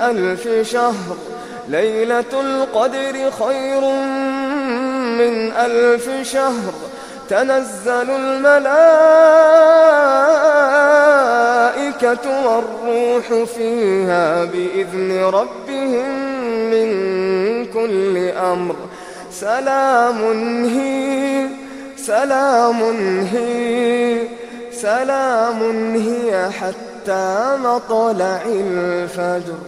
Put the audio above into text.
ألف شهر. ليلة القدر خير من ألف شهر. تنزل الملائكة والروح فيها بإذن ربهم من كل أمر. سلام هي سلام هي سلام هي حتى مطلع الفجر